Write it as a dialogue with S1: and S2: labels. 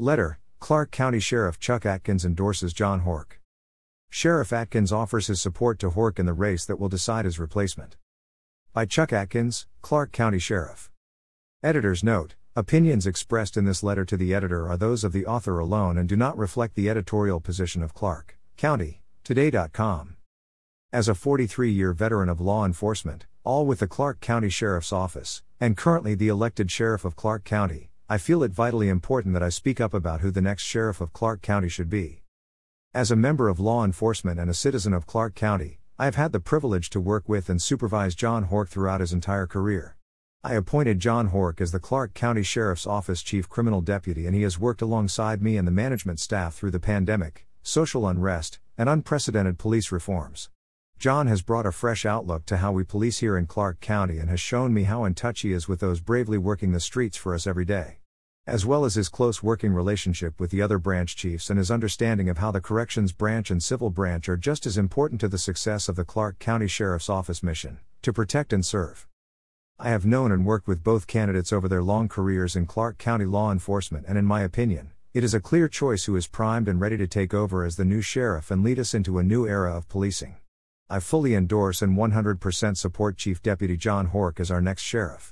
S1: Letter Clark County Sheriff Chuck Atkins endorses John Horch. Sheriff Atkins offers his support to Horch in the race that will decide his replacement. By Chuck Atkins, Clark County Sheriff. Editor's note Opinions expressed in this letter to the editor are those of the author alone and do not reflect the editorial position of Clark County, Today.com. As a 43 year veteran of law enforcement, all with the Clark County Sheriff's Office, and currently the elected Sheriff of Clark County, I feel it vitally important that I speak up about who the next sheriff of Clark County should be. As a member of law enforcement and a citizen of Clark County, I have had the privilege to work with and supervise John Horch throughout his entire career. I appointed John Horch as the Clark County Sheriff's Office Chief Criminal Deputy, and he has worked alongside me and the management staff through the pandemic, social unrest, and unprecedented police reforms. John has brought a fresh outlook to how we police here in Clark County and has shown me how in touch he is with those bravely working the streets for us every day as well as his close working relationship with the other branch chiefs and his understanding of how the corrections branch and civil branch are just as important to the success of the Clark County Sheriff's Office mission to protect and serve. I have known and worked with both candidates over their long careers in Clark County law enforcement, and in my opinion, it is a clear choice who is primed and ready to take over as the new sheriff and lead us into a new era of policing. I fully endorse and 100% support Chief Deputy John Horch as our next sheriff.